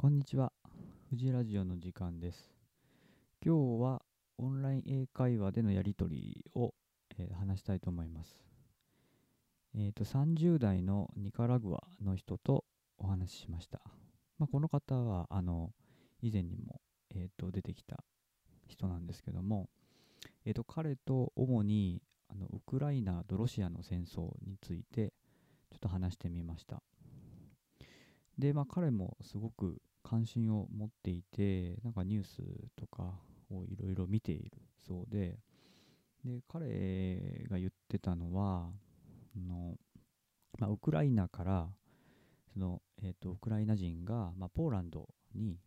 こんにちは。富士ラジオの時間です。今日はオンライン英会話でのやりとりを、えー話したいと思います。えっ、と、30代のニカラグアの人とお話ししました。まあ、この方は、あの、以前にも、えー、と出てきた人なんですけども、えー、と彼と主にあのウクライナとロシアの戦争についてちょっと話してみました。で、まあ、彼もすごく関心を持っていて、なんかニュースとかをいろいろ見ているそうで、で、彼が言ってたのは、あのまあ、ウクライナから、その、えっ、と、ウクライナ人が、まあ、ポーランドに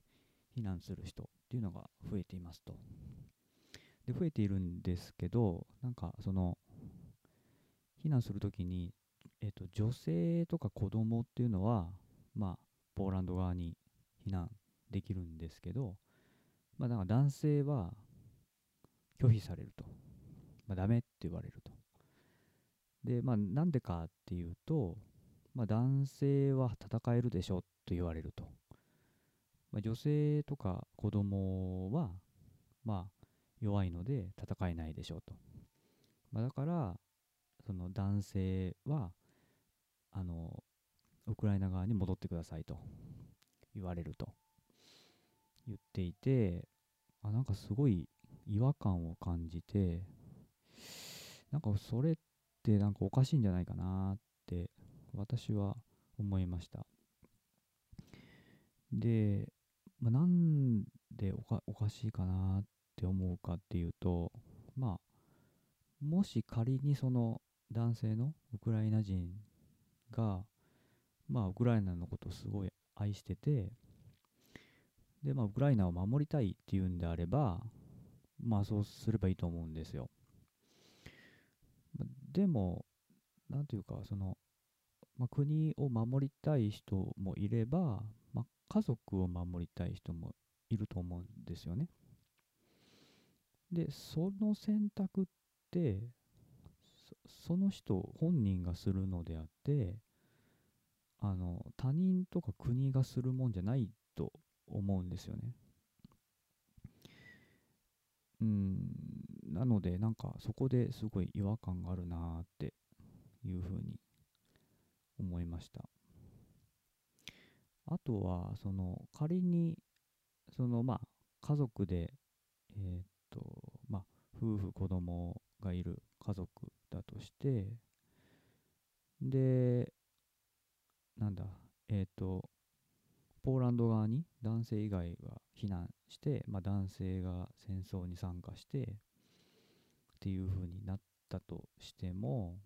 避難する人っていうのが増えていますと。で、増えているんですけど、なんかその、避難するときに、えっ、と、女性とか子供っていうのは、まあ、ポーランド側に避難できるんですけど、まあ、だか男性は拒否されると。まあ、ダメって言われると。で、まあ、なんでかっていうと、まあ、男性は戦えるでしょと言われると。まあ、女性とか子供は、まあ、弱いので戦えないでしょうと。まあ、だから、その男性は、あの、ウクライナ側に戻ってくださいと言われると言っていて、あなんかすごい違和感を感じて、なんかそれってなんかおかしいんじゃないかなって私は思いました。で、まあ、なんでおかおかしいかなって思うかっていうと、まあ、もし仮にその男性のウクライナ人が、まあ、ウクライナのことをすごい愛してて、で、まあ、ウクライナを守りたいっていうんであれば、まあ、そうすればいいと思うんですよ。でも、なんていうか、その、まあ、国を守りたい人もいれば、まあ、家族を守りたい人もいると思うんですよね。で、その選択って、その人本人がするのであって、あの他人とか国がするもんじゃないと思うんですよね。うん、なのでなんかそこですごい違和感があるなーっていうふうに思いました。あとはその仮にそのまあ家族でえっとまあ夫婦子供がいる家族だとしてでなんだ、えっ、と、ポーランド側に男性以外が避難して、まあ、男性が戦争に参加してっていう風になったとしても、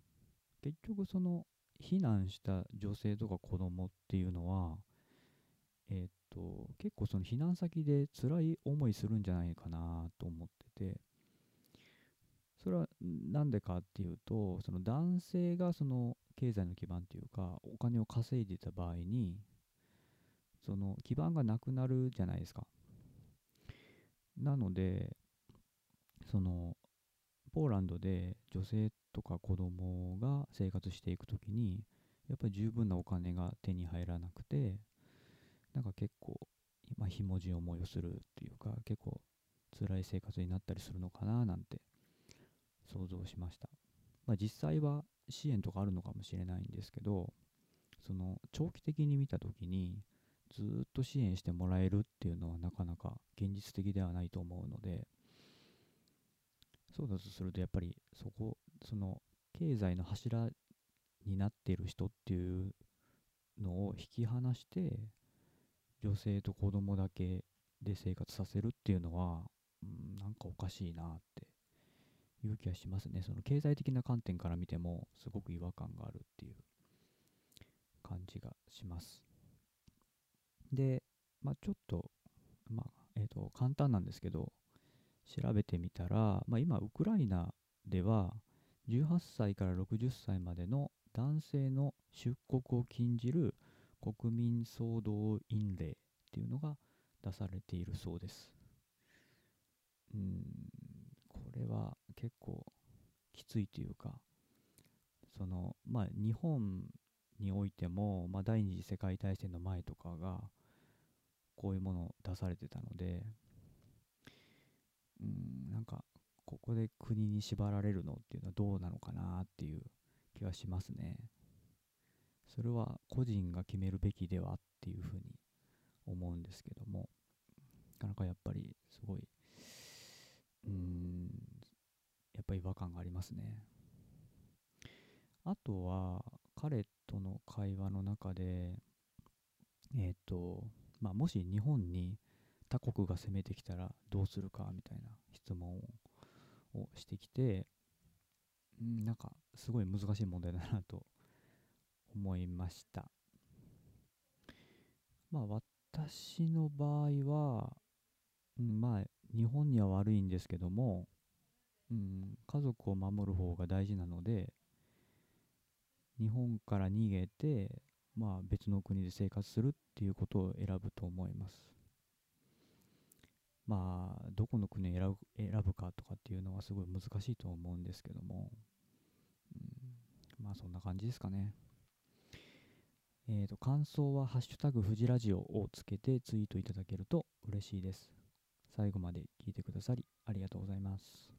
結局その避難した女性とか子供っていうのは、えっ、と、結構その避難先で辛い思いするんじゃないかなと思ってて、それはなんでかっていうと、その男性がその経済の基盤というか、お金を稼いでた場合に、その基盤がなくなるじゃないですか。なので、その、ポーランドで女性とか子供が生活していくときに、やっぱり十分なお金が手に入らなくて、なんか結構、まあ、ひもじい思いをするっていうか、結構辛い生活になったりするのかななんて想像しました。まあ、実際は支援とかあるのかもしれないんですけど、その長期的に見たときに、ずっと支援してもらえるっていうのはなかなか現実的ではないと思うので、そうだとするとやっぱりそこ、その経済の柱になっている人っていうのを引き離して、女性と子供だけで生活させるっていうのは、うん、なんかおかしいなっていう気がしますね。その経済的な観点から見ても、すごく違和感があるっていう感じがします。で、まあ、ちょっと、まあ、えっ、と、簡単なんですけど、調べてみたら、まあ、今、ウクライナでは、18歳から60歳までの男性の出国を禁じる国民総動員令っていうのが出されているそうです。うん、これは結構きついというか、その、まあ、日本においても、まあ、第二次世界大戦の前とかが、こういうものを出されてたのでうんなんかここで国に縛られるのっていうのはどうなのかなっていう気はしますね。それは個人が決めるべきではっていうふうに思うんですけどもなかなかやっぱりすごいうんやっぱり違和感がありますね。あとは彼との会話の中でえっ、とまあもし日本に他国が攻めてきたらどうするかみたいな質問をしてきてうんなんかすごい難しい問題だなと思いました。まあ私の場合は、まあ日本には悪いんですけども、うん、家族を守る方が大事なので日本から逃げて、まあ、別の国で生活するっていうことを選ぶと思いますまあどこの国を選ぶ選ぶかとかっていうのはすごい難しいと思うんですけども、うん、まあそんな感じですかねえーと、感想は「ハッシュタグ富士ラジオ」をつけてツイートいただけると嬉しいです。最後まで聞いてくださりありがとうございます。